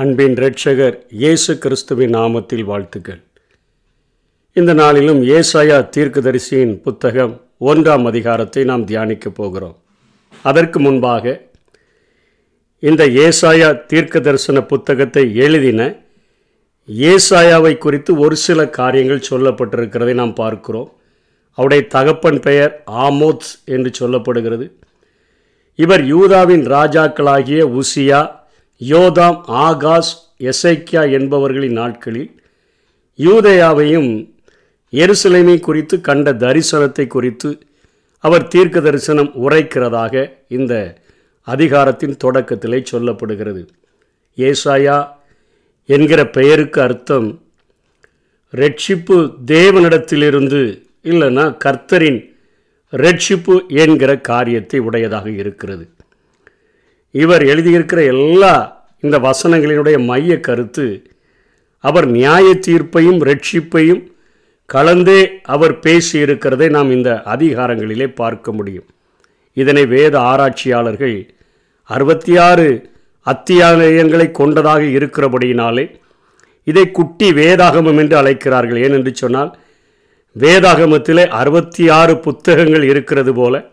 அன்பின் ரட்சகர் இயேசு கிறிஸ்துவின் நாமத்தில் வாழ்த்துக்கள். இந்த நாளிலும் ஏசாயா தீர்க்கதரிசியின் புத்தகம் ஒன்றாம் அதிகாரத்தை நாம் தியானிக்கப் போகிறோம். அதற்கு முன்பாக இந்த ஏசாயா தீர்க்க தரிசன புத்தகத்தை எழுதின ஏசாயாவை குறித்து ஒரு சில காரியங்கள் சொல்லப்பட்டிருக்கிறதை நாம் பார்க்கிறோம். அவருடைய தகப்பன் பெயர் ஆமோத்ஸ் என்று சொல்லப்படுகிறது. இவர் யூதாவின் ராஜாக்களாகிய உசியா யோதாம் ஆகாஸ் எசைக்கியா என்பவர்களின் நாட்களில் யூதேயாவையும் எருசலேமை குறித்து கண்ட தரிசனத்தை குறித்து அவர் தீர்க்க தரிசனம் உரைக்கிறதாக இந்த அதிகாரத்தின் தொடக்கத்திலே சொல்லப்படுகிறது. ஏசாயா என்கிற பெயருக்கு அர்த்தம் ரட்சிப்பு தேவனிடத்திலிருந்து இல்லைன்னா கர்த்தரின் ரட்சிப்பு என்கிற காரியத்தை உடையதாக இருக்கிறது. இவர் எழுதியிருக்கிற எல்லா இந்த வசனங்களினுடைய மைய கருத்து அவர் நியாய தீர்ப்பையும் ரட்சிப்பையும் கலந்தே அவர் பேசியிருக்கிறதை நாம் இந்த அதிகாரங்களிலே பார்க்க முடியும். இதனை வேத ஆராய்ச்சியாளர்கள் அறுபத்தி ஆறு அத்தியாலயங்களை கொண்டதாக இருக்கிறபடியினாலே இதை குட்டி வேதாகமம் என்று அழைக்கிறார்கள். ஏனென்று சொன்னால் வேதாகமத்திலே அறுபத்தி ஆறு புத்தகங்கள் இருக்கிறது போல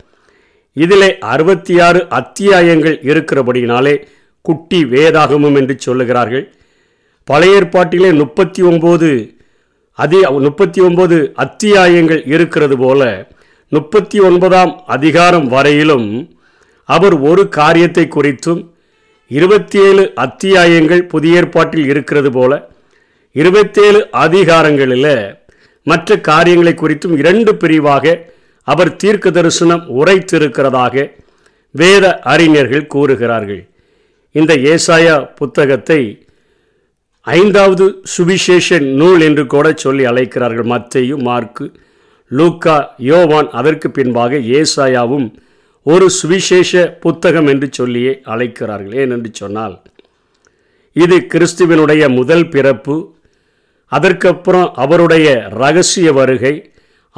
இதிலே அறுபத்தி ஆறு அத்தியாயங்கள் இருக்கிறபடியினாலே குட்டி வேதாகமம் என்று சொல்லுகிறார்கள். பழைய ஏற்பாட்டிலே முப்பத்தி ஒம்பது அதி முப்பத்தி ஒன்பது அத்தியாயங்கள் இருக்கிறது போல முப்பத்தி ஒன்பதாம் அதிகாரம் வரையிலும் அவர் ஒரு காரியத்தை குறித்தும் இருபத்தி ஏழு அத்தியாயங்கள் புதிய ஏற்பாட்டில் இருக்கிறது போல இருபத்தேழு அதிகாரங்களில் மற்ற காரியங்களை குறித்தும் இரண்டு பிரிவாக அவர் தீர்க்க தரிசனம் உரைத்திருக்கிறதாக வேத அறிஞர்கள் கூறுகிறார்கள். இந்த ஏசாயா புத்தகத்தை ஐந்தாவது சுவிசேஷ நூல் என்று கூட சொல்லி அழைக்கிறார்கள். மத்தையு மார்க்கு லூக்கா யோவான் அதற்கு பின்பாக ஏசாயாவும் ஒரு சுவிசேஷ புத்தகம் என்று சொல்லியே அழைக்கிறார்கள். ஏனென்று சொன்னால் இது கிறிஸ்துவனுடைய முதல் பிறப்பு அதற்கப்புறம் அவருடைய ரகசிய வருகை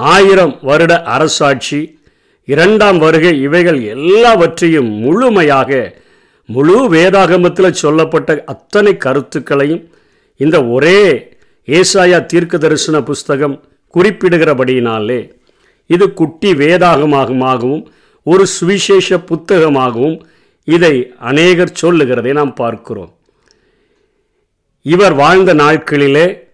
ஆயிரம் வருட அரசாட்சி இரண்டாம் வருகை இவைகள் எல்லாவற்றையும் முழுமையாக முழு வேதாகமத்தில் சொல்லப்பட்ட அத்தனை கருத்துக்களையும் இந்த ஒரே ஏசாயா தீர்க்க தரிசன புஸ்தகம் குறிப்பிடுகிறபடியினாலே இது குட்டி வேதாகமாகவும் ஒரு சுவிசேஷ புத்தகமாகவும் இதை அநேகர் சொல்லுகிறதை நாம் பார்க்கிறோம். இவர் வாழ்ந்த நாட்களிலே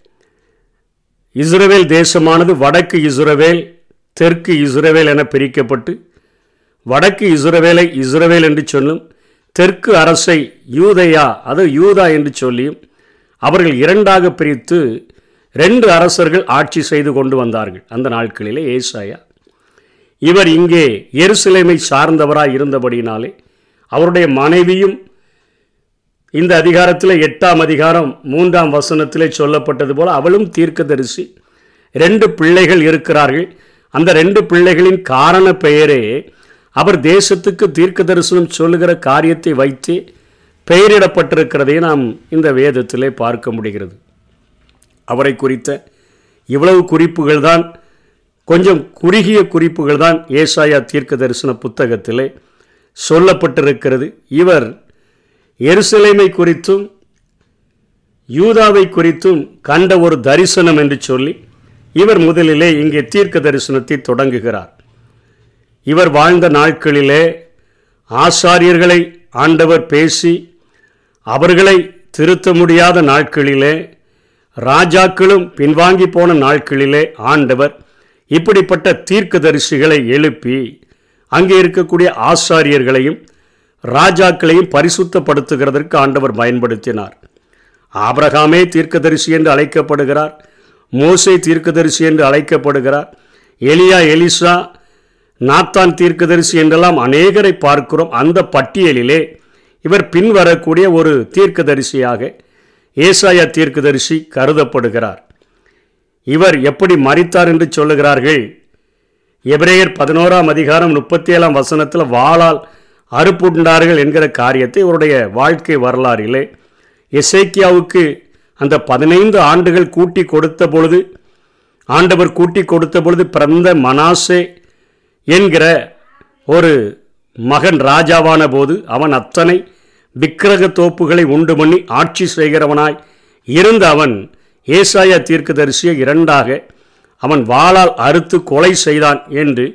இஸ்ரவேல் தேசமானது வடக்கு இஸ்ரவேல் தெற்கு இஸ்ரவேல் என பிரிக்கப்பட்டு வடக்கு இஸ்ரவேலை இஸ்ரவேல் என்று சொல்லும் தெற்கு அரசை யூதையா அது யூதா என்று சொல்லியும் அவர்கள் இரண்டாக பிரித்து ரெண்டு அரசர்கள் ஆட்சி செய்து கொண்டு வந்தார்கள். அந்த நாட்களிலே ஏசாயா இவர் இங்கே எருசலேமை சார்ந்தவராக இருந்தபடினாலே அவருடைய மனைவியும் இந்த அதிகாரத்தில் எட்டாம் அதிகாரம் மூன்றாம் வசனத்திலே சொல்லப்பட்டது போல் அவளும் தீர்க்கதரிசி. ரெண்டு பிள்ளைகள் இருக்கிறார்கள். அந்த ரெண்டு பிள்ளைகளின் காரண பெயரே அவர் தேசத்துக்கு தீர்க்க தரிசனம் சொல்லுகிற காரியத்தை வைத்து பெயரிடப்பட்டிருக்கிறதை நாம் இந்த வேதத்திலே பார்க்க முடிகிறது. அவரை குறித்த இவ்வளவு குறிப்புகள் தான் கொஞ்சம் குறுகிய குறிப்புகள் தான் ஏசாயா தீர்க்க தரிசன புத்தகத்திலே சொல்லப்பட்டிருக்கிறது. இவர் எருசலேமை குறித்தும் யூதாவை குறித்தும் கண்ட ஒரு தரிசனம் என்று சொல்லி இவர் முதலிலே இங்கே தீர்க்க தரிசனத்தை தொடங்குகிறார். இவர் வாழ்ந்த நாட்களிலே ஆசாரியர்களை ஆண்டவர் பேசி அவர்களை திருத்த முடியாத நாட்களிலே ராஜாக்களும் பின்வாங்கி போன நாட்களிலே ஆண்டவர் இப்படிப்பட்ட தீர்க்கதரிசிகளை எழுப்பி அங்கே இருக்கக்கூடிய ஆசாரியர்களையும் ராஜாக்களையும் பரிசுத்தப்படுத்துகிறதற்கு ஆண்டவர் பயன்படுத்தினார். ஆபிரகாமே தீர்க்கதரிசி என்று அழைக்கப்படுகிறார். மோசே தீர்க்கதரிசி என்று அழைக்கப்படுகிறார். எலியா எலிசா நாத்தான் தீர்க்கதரிசி என்றெல்லாம் அநேகரை பார்க்கிறோம். அந்த பட்டியலிலே இவர் பின்வரக்கூடிய ஒரு தீர்க்கதரிசியாக ஏசாயா தீர்க்கதரிசி கருதப்படுகிறார். இவர் எப்படி மறித்தார் என்று சொல்லுகிறார்கள்? எபிரேயர் பதினோராம் அதிகாரம் முப்பத்தி ஏழாம் வசனத்தில் வாளால் அறுப்புண்டார்கள் என்கிற காரியத்தை இவருடைய வாழ்க்கை வரலாறிலே எசேக்கியாவுக்கு அந்த பதினைந்து ஆண்டுகள் கூட்டி கொடுத்த பொழுது ஆண்டவர் கூட்டி கொடுத்த பொழுது பிறந்த மனாசே என்கிற ஒரு மகன் ராஜாவான போது அவன் அத்தனை விக்கிரக தோப்புகளை உண்டு பண்ணி ஆட்சி செய்கிறவனாய் இருந்த அவன் ஏசாய தீர்க்கதரிசியை இரண்டாக அவன் வாளால் அறுத்து கொலை செய்தான் என்று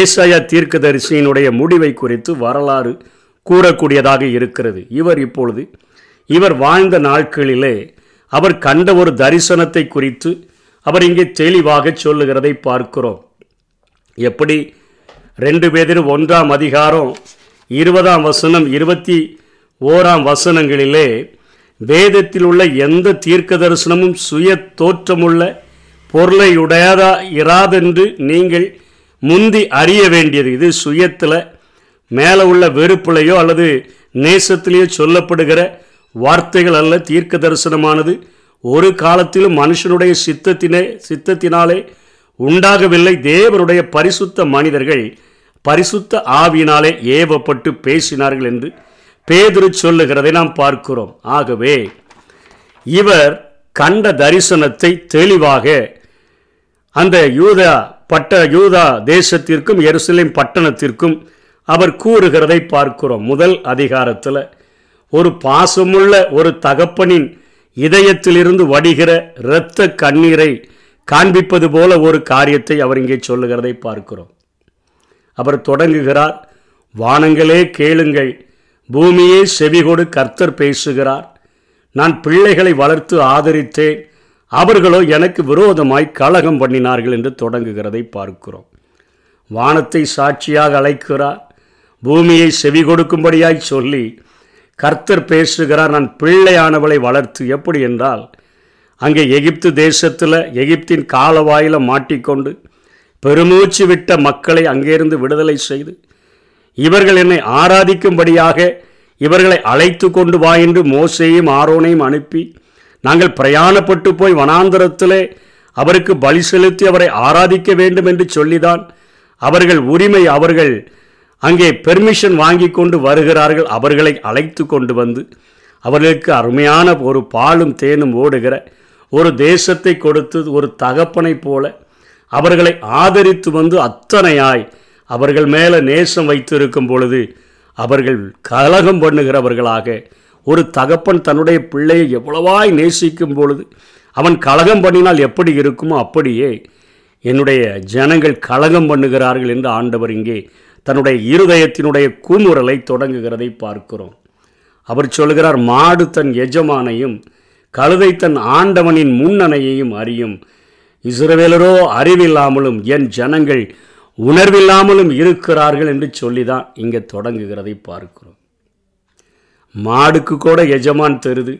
ஏசாயா தீர்க்கதரிசியினுடைய முடிவை குறித்து வரலாறு கூறக்கூடியதாக இருக்கிறது. இவர் இப்பொழுது இவர் வாழ்ந்த நாட்களிலே அவர் கண்ட ஒரு தரிசனத்தை குறித்து அவர் இங்கே தெளிவாக சொல்லுகிறதை பார்க்கிறோம். எப்படி? ரெண்டு பேர் ஒன்றாம் அதிகாரம் இருபதாம் வசனம் இருபத்தி ஓராம் வசனங்களிலே வேதத்தில் உள்ள எந்த தீர்க்க தரிசனமும் சுய தோற்றமுள்ள பொருளை உடையதா இராதென்று நீங்கள் முந்தி அறிய வேண்டியது இது. சுயத்தில் மேலே உள்ள வெறுப்புலையோ அல்லது நேசத்திலேயோ சொல்லப்படுகிற வார்த்தைகள் அல்ல தீர்க்க தரிசனமானது. ஒரு காலத்திலும் மனுஷனுடைய சித்தத்தினே சித்தத்தினாலே உண்டாகவில்லை. தேவனுடைய பரிசுத்த மனிதர்கள் பரிசுத்த ஆவியினாலே ஏவப்பட்டு பேசினார்கள் என்று பேதுரு சொல்லுகிறதை நாம் பார்க்கிறோம். ஆகவே இவர் கண்ட தரிசனத்தை தெளிவாக அந்த யூதா பட்ட யூதா தேசத்திற்கும் எருசலேம் பட்டணத்திற்கும் அவர் கூறுகிறதை பார்க்கிறோம். முதல் அதிகாரத்தில் ஒரு பாசமுள்ள ஒரு தகப்பனின் இதயத்திலிருந்து வடிகிற இரத்த கண்ணீரை காண்பிப்பது போல ஒரு காரியத்தை அவர் இங்கே சொல்லுகிறதை பார்க்கிறோம். அவர் தொடங்குகிறார் வானங்களே கேளுங்கள் பூமியே செவிகொடு கர்த்தர் பேசுகிறார். நான் பிள்ளைகளை வளர்த்து ஆதரித்தேன் அவர்களோ எனக்கு விரோதமாய் கலகம் பண்ணினார்கள் என்று தொடங்குகிறதை பார்க்கிறோம். வானத்தை சாட்சியாக அழைக்கிறார். பூமியை செவி கொடுக்கும்படியாய் சொல்லி கர்த்தர் பேசுகிறார். நான் பிள்ளையானவளை வளர்த்து எப்படி என்றால் அங்கே எகிப்து தேசத்தில் எகிப்தின் காலவாயில் மாட்டிக்கொண்டு பெருமூச்சு விட்ட மக்களை அங்கேருந்து விடுதலை செய்து இவர்கள் என்னை ஆராதிக்கும்படியாக இவர்களை அழைத்து கொண்டு வா என்று மோசையும் ஆரோனையும் அனுப்பி நாங்கள் பிரயாணப்பட்டு போய் வனாந்தரத்திலே அவருக்கு பலி செலுத்தி அவரை ஆராதிக்க வேண்டும் என்று சொல்லிதான் அவர்கள் உரிமை அவர்கள் அங்கே பெர்மிஷன் வாங்கி கொண்டு வருகிறார்கள். அவர்களை அழைத்து கொண்டு வந்து அவர்களுக்கு அருமையான ஒரு பாலும் தேனும் ஓடுகிற ஒரு தேசத்தை கொடுத்து ஒரு தகப்பனைப் போல அவர்களை ஆதரித்து வந்து அத்தனையாய் அவர்கள் மேலே நேசம் வைத்திருக்கும் பொழுது அவர்கள் கலகம் பண்ணுகிறவர்களாக ஒரு தகப்பன் தன்னுடைய பிள்ளையை எவ்வளவாய் நேசிக்கும் பொழுது அவன் கலகம் பண்ணினால் எப்படி இருக்குமோ அப்படியே என்னுடைய ஜனங்கள் கலகம் பண்ணுகிறார்கள் என்று ஆண்டவர் இங்கே தன்னுடைய இருதயத்தினுடைய கூமுறலை தொடங்குகிறதை பார்க்கிறோம். அவர் சொல்கிறார் மாடு தன் எஜமானையும் கழுதை தன் ஆண்டவனின் முன்னணையையும் அறியும். இஸ்ரவேலரோ அறிவில்லாமலும் என் ஜனங்கள் உணர்வில்லாமலும் இருக்கிறார்கள் என்று சொல்லிதான் இங்கே தொடங்குகிறதை பார்க்கிறோம். மாடுக்கு கூட எஜமான் தருது.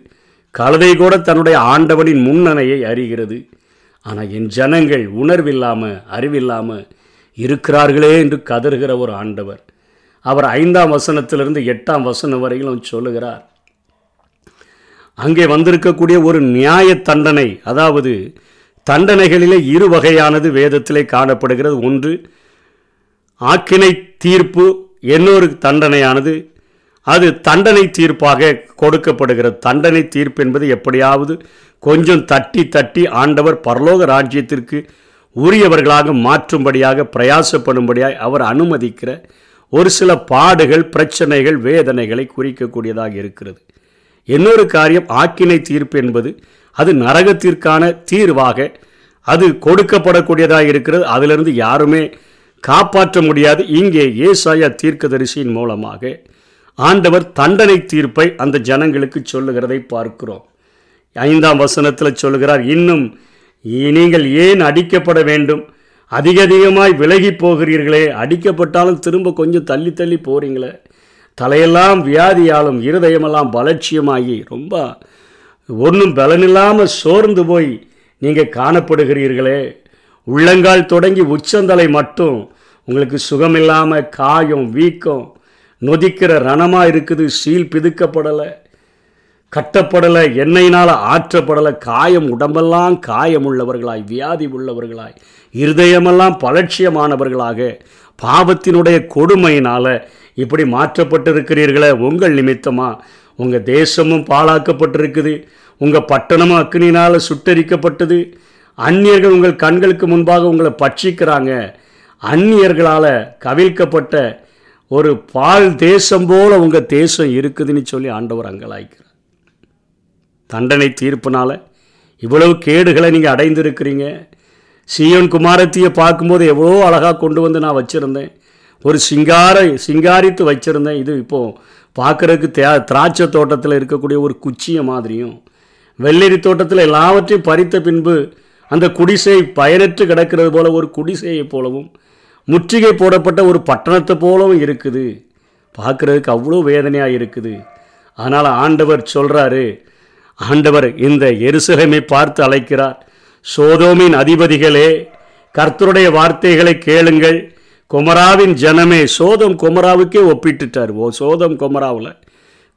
கழுதை கூட தன்னுடைய ஆண்டவனின் முன்னணையை அறிகிறது. ஆனால் என் ஜனங்கள் உணர்வில்லாமல் அறிவில்லாமல் இருக்கிறார்களே என்று கதறுகிற ஒரு ஆண்டவர். அவர் ஐந்தாம் வசனத்திலிருந்து எட்டாம் வசனம் வரையிலும் சொல்லுகிறார். அங்கே வந்திருக்கக்கூடிய ஒரு நியாய தண்டனை அதாவது தண்டனைகளிலே இரு வகையானது வேதத்திலே காணப்படுகிறது. ஒன்று ஆக்கினை தீர்ப்பு இன்னொரு தண்டனையானது அது தண்டனை தீர்ப்பாக கொடுக்கப்படுகிறது. தண்டனை தீர்ப்பு என்பது எப்படியாவது கொஞ்சம் தட்டி தட்டி ஆண்டவர் பரலோக ராஜ்யத்திற்கு உரியவர்களாக மாற்றும்படியாக பிரயாசப்படும்படியாக அவர் அனுமதிக்கிற ஒரு சில பாடுகள் பிரச்சனைகள் வேதனைகளை குறிக்கக்கூடியதாக இருக்கிறது. இன்னொரு காரியம் ஆக்கினை தீர்ப்பு என்பது அது நரகத்திற்கான தீர்வாக அது கொடுக்கப்படக்கூடியதாக இருக்கிறது. அதிலிருந்து யாருமே காப்பாற்ற முடியாது. இங்கே ஏசாயா தீர்க்கதரிசியின் மூலமாக ஆண்டவர் தண்டனை தீர்ப்பை அந்த ஜனங்களுக்கு சொல்லுகிறதை பார்க்கிறோம். ஐந்தாம் வசனத்தில் சொல்லுகிறார் இன்னும் நீங்கள் ஏன் அடிக்கப்பட வேண்டும்? அதிக அதிகமாய் விலகி போகிறீர்களே அடிக்கப்பட்டாலும் திரும்ப கொஞ்சம் தள்ளி தள்ளி போகிறீங்களே தலையெல்லாம் வியாதியாலும் இருதயமெல்லாம் பலட்சியமாகி ரொம்ப ஒன்றும் பலனில்லாமல் சோர்ந்து போய் நீங்கள் காணப்படுகிறீர்களே. உள்ளங்கால் தொடங்கி உச்சந்தலை மட்டும் உங்களுக்கு சுகமில்லாமல் காயம் வீக்கம் நொதிக்கிற ரணமாக இருக்குது சீல் பிதுக்கப்படலை கட்டப்படலை எண்ணெயினால் ஆற்றப்படலை காயம் உடம்பெல்லாம் காயம் உள்ளவர்களாய் வியாதி உள்ளவர்களாய் இருதயமெல்லாம் பலட்சியமானவர்களாக பாவத்தினுடைய கொடுமையினால் இப்படி மாற்றப்பட்டிருக்கிறீர்களே உங்கள் நிமித்தமாக உங்கள் தேசமும் பாழாக்கப்பட்டிருக்குது உங்கள் பட்டணமும் அக்னினால் சுட்டரிக்கப்பட்டது அந்நியர்கள் உங்கள் கண்களுக்கு முன்பாக உங்களை பட்சிக்கிறாங்க அந்நியர்களால் கவிழ்க்கப்பட்ட ஒரு பால் தேசம் போல் உங்கள் தேசம் இருக்குதுன்னு சொல்லி ஆண்டவர் அங்கலாய்க்கிறார். தண்டனை தீர்ப்பினால் இவ்வளவு கேடுகளை நீங்கள் அடைந்திருக்கிறீங்க. சீயன் குமாரத்தியை பார்க்கும்போது எவ்வளோ அழகாக கொண்டு வந்து நான் வச்சுருந்தேன். ஒரு சிங்கார சிங்காரித்து வச்சுருந்தேன். இது இப்போது பார்க்குறதுக்கு தே திராட்சை தோட்டத்தில் இருக்கக்கூடிய ஒரு குச்சியை மாதிரியும் வெள்ளரி தோட்டத்தில் எல்லாவற்றையும் பறித்த பின்பு அந்த குடிசை பயனற்று கிடக்கிறது போல ஒரு குடிசையை போலவும் முற்றுகை போடப்பட்ட ஒரு பட்டணத்தை போலவும் இருக்குது. பார்க்குறதுக்கு அவ்வளோ வேதனையாக இருக்குது. அதனால் ஆண்டவர் சொல்கிறாரு ஆண்டவர் இந்த எருசலேமை பார்த்து அழைக்கிறார். சோதோமின் அதிபதிகளே கர்த்தருடைய வார்த்தைகளை கேளுங்கள். குமராவின் ஜனமே சோதம் குமராவுக்கே ஒப்பிட்டுட்டார். ஓ சோதம் குமராவில்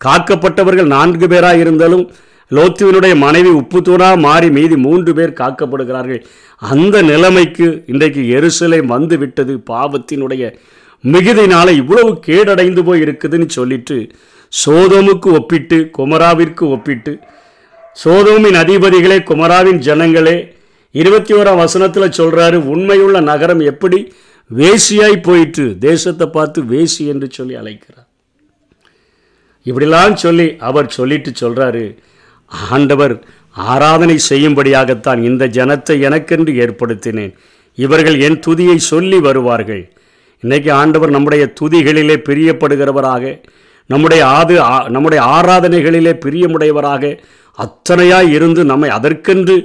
காக்கப்பட்டவர்கள் நான்கு பேராக இருந்தாலும் லோத்துவினுடைய மனைவி உப்பு தூணா மாறி மீதி மூன்று பேர் காக்கப்படுகிறார்கள். அந்த நிலைமைக்கு இன்றைக்கு எருசலை வந்து விட்டது பாவத்தினுடைய மிகுதினால இவ்வளவு கேடடைந்து போய் இருக்குதுன்னு சொல்லிட்டு சோதோமுக்கு ஒப்பிட்டு குமராவிற்கு ஒப்பிட்டு சோதோமின் அதிபதிகளே குமராவின் ஜனங்களே இருபத்தி ஓராம் வசனத்தில் சொல்கிறாரு உண்மையுள்ள நகரம் எப்படி? வேசியாய் போயிட்டு தேசத்தை பார்த்து வேசி என்று சொல்லி அழைக்கிறார். இப்படிலாம் சொல்லி அவர் சொல்லிட்டு சொல்கிறாரு ஆண்டவர் ஆராதனை செய்யும்படியாகத்தான் இந்த ஜனத்தை எனக்கென்று ஏற்படுத்தினேன். இவர்கள் என் துதியை சொல்லி வருவார்கள். இன்றைக்கி ஆண்டவர் நம்முடைய துதிகளிலே பிரியப்படுகிறவராக நம்முடைய ஆது நம்முடைய ஆராதனைகளிலே பிரியமுடையவராக அத்தனையாக இருந்து நம்மை அதற்கென்று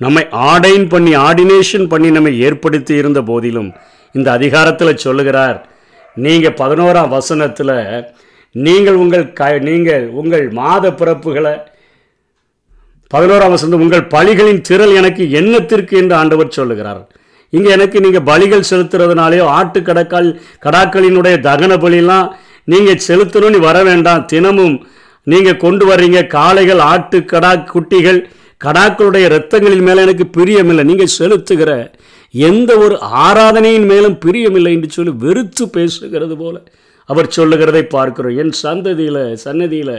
நம்மை ஆடைன் பண்ணி ஆர்டினேஷன் பண்ணி நம்மை ஏற்படுத்தி இருந்த போதிலும் இந்த அதிகாரத்தில் சொல்லுகிறார் நீங்கள் பதினோராம் வசனத்தில் நீங்கள் உங்கள் க நீங்கள் உங்கள் மாத பிறப்புகளை பதினோராம் வசந்தம் உங்கள் பலிகளின் திரள் எனக்கு எண்ணத்திற்கு என்று ஆண்டவர் சொல்லுகிறார். இங்கே எனக்கு நீங்கள் பலிகள் செலுத்துறதுனாலேயோ ஆட்டு கடக்கால் கடாக்களினுடைய தகன பலிலாம் நீங்கள் செலுத்தணும்னு வர வேண்டாம். தினமும் நீங்கள் கொண்டு வர்றீங்க காளைகள் ஆட்டு கடா குட்டிகள் கடாக்களுடைய இரத்தங்களின் மேலே எனக்கு பிரியமில்லை. நீங்கள் செலுத்துகிற எந்த ஒரு ஆராதனையின் மேலும் பிரியமில்லை என்று சொல்லி வெறுத்து பேசுகிறது போல அவர் சொல்லுகிறதை பார்க்கிறோம். என் சந்ததியில் சன்னதியில்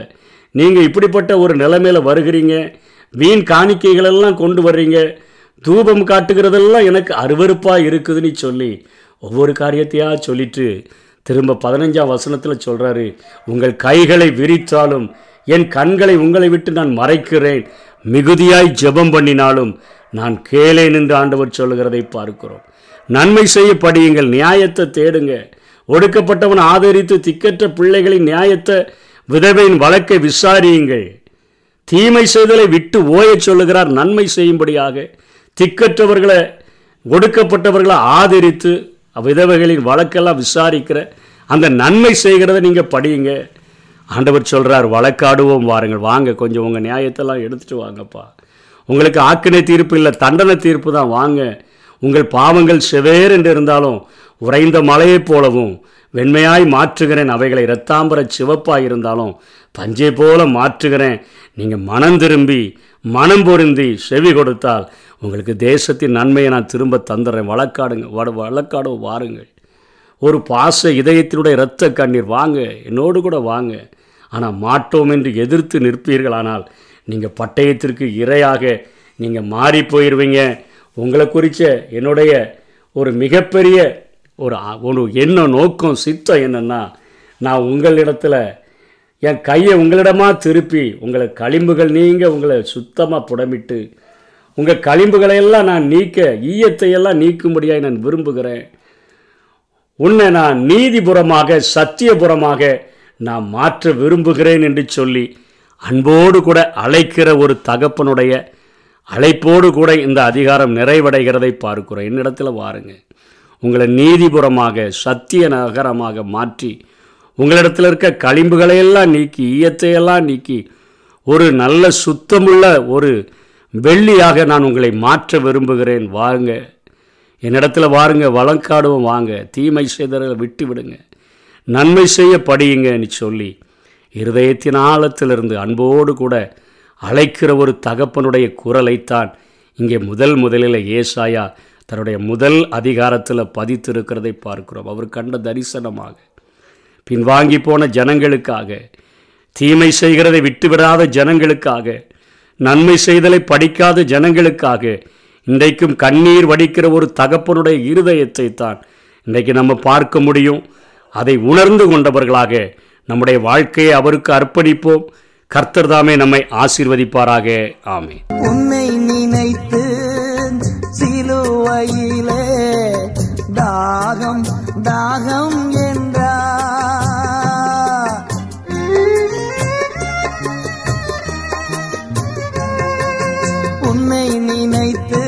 நீங்கள் இப்படிப்பட்ட ஒரு நிலைமையில் வருகிறீங்க. வீண் காணிக்கைகளெல்லாம் கொண்டு வர்றீங்க. தூபம் காட்டுகிறதெல்லாம் எனக்கு அருவறுப்பாக இருக்குதுன்னு சொல்லி ஒவ்வொரு காரியத்தையாக சொல்லிட்டு திரும்ப பதினஞ்சாம் வசனத்தில் சொல்கிறாரு உங்கள் கைகளை விரித்தாலும் என் கண்களை உங்களை விட்டு நான் மறைக்கிறேன். மிகுதியாய் ஜெபம் பண்ணினாலும் நான் கேளேன் என்று ஆண்டவர் சொல்லுகிறதை பார்க்கிறோம். நன்மை செய்ய படியுங்கள் நியாயத்தை தேடுங்க. ஒடுக்கப்பட்டவன் ஆதரித்து திக்கற்ற பிள்ளைகளின் நியாயத்தை விதவையின் வழக்கை விசாரியுங்கள். தீமை செய்தலை விட்டு ஓயச் சொல்லுகிறார். நன்மை செய்யும்படியாக திக்கற்றவர்களை ஒடுக்கப்பட்டவர்களை ஆதரித்து விதவைகளின் வழக்கெல்லாம் விசாரிக்கிற அந்த நன்மை செய்கிறத நீங்கள் படியுங்க. ஆண்டவர் சொல்கிறார் வழக்காடுவோம் வாருங்கள். வாங்க கொஞ்சம் உங்கள் நியாயத்தெல்லாம் எடுத்துகிட்டு வாங்கப்பா. உங்களுக்கு ஆக்கினை தீர்ப்பு இல்லை தண்டனை தீர்ப்பு தான். வாங்க. உங்கள் பாவங்கள் செவேர் என்று இருந்தாலும் உறைந்த மலையைப் போலவும் வெண்மையாய் மாற்றுகிறேன் அவைகளை இரத்தாம்பர சிவப்பாக இருந்தாலும் பஞ்சை போல மாற்றுகிறேன். நீங்கள் மனம் திரும்பி மனம் பொருந்தி செவி கொடுத்தால் உங்களுக்கு தேசத்தின் நன்மையை நான் திரும்ப தந்துடுறேன். வழக்காடுங்க வட வழக்காடும் வாருங்கள். ஒரு பாச இதயத்தினுடைய இரத்த கண்ணீர் வாங்க என்னோடு கூட வாங்க. ஆனால் மாட்டோம் என்று எதிர்த்து நிற்பீர்களானால் நீங்கள் பட்டயத்திற்கு இரையாக நீங்கள் மாறி போயிடுவீங்க உங்களை குறித்த என்னுடைய ஒரு மிகப்பெரிய ஒரு ஒரு என்ன நோக்கம் சித்தம் என்னென்னா நான் உங்களிடத்தில் என் கையை உங்களிடமாக திருப்பி உங்களை களிம்புகள் நீங்க உங்களை சுத்தமாக புடமிட்டு உங்கள் களிம்புகளையெல்லாம் நான் நீக்க ஈயத்தையெல்லாம் நீக்கும்படியாக நான் விரும்புகிறேன். உன்னை நான் நீதிபுறமாக சத்தியபுறமாக நான் மாற்ற விரும்புகிறேன் என்று சொல்லி அன்போடு கூட அழைக்கிற ஒரு தகப்பனுடைய அழைப்போடு கூட இந்த அதிகாரம் நிறைவடைகிறதை பார்க்கிறோம். என்னிடத்தில் வாருங்கள் உங்களை நீதிபுறமாக சத்திய நகரமாக மாற்றி உங்களிடத்தில் இருக்க களிம்புகளையெல்லாம் நீக்கி ஈயத்தையெல்லாம் நீக்கி ஒரு நல்ல சுத்தமுள்ள ஒரு வெள்ளியாக நான் உங்களை மாற்ற விரும்புகிறேன். வாங்க என்னிடத்தில் வாருங்க வளங்காடுவோம் வாங்க. தீமை செய்தவர்களை விட்டு விடுங்க. நன்மை செய்ய படியுங்கன்னு சொல்லி இருதயத்தின் ஆழத்திலிருந்து அன்போடு கூட அழைக்கிற ஒரு தகப்பனுடைய குரலைத்தான் இங்கே முதல் முதலில் ஏசாயா தன்னுடைய முதல் அதிகாரத்தில் பதித்திருக்கிறதை பார்க்கிறோம். அவர் கண்ட தரிசனமாக பின்வாங்கி போன ஜனங்களுக்காக தீமை செய்கிறதை விட்டுவிடாத ஜனங்களுக்காக நன்மை செய்தலை படிக்காத ஜனங்களுக்காக இன்றைக்கும் கண்ணீர் வடிக்கிற ஒரு தகப்பனுடைய இருதயத்தை தான் இன்றைக்கு நம்ம பார்க்க முடியும். அதை உணர்ந்து கொண்டவர்களாக நம்முடைய வாழ்க்கையை அவருக்கு அர்ப்பணிப்போம். கர்த்தர் தாமே நம்மை ஆசீர்வதிப்பாராக. ஆமே உன்னை நினைத்து கோவையிலே தாகம் தாகம் என்றா? உன்னை நினைத்து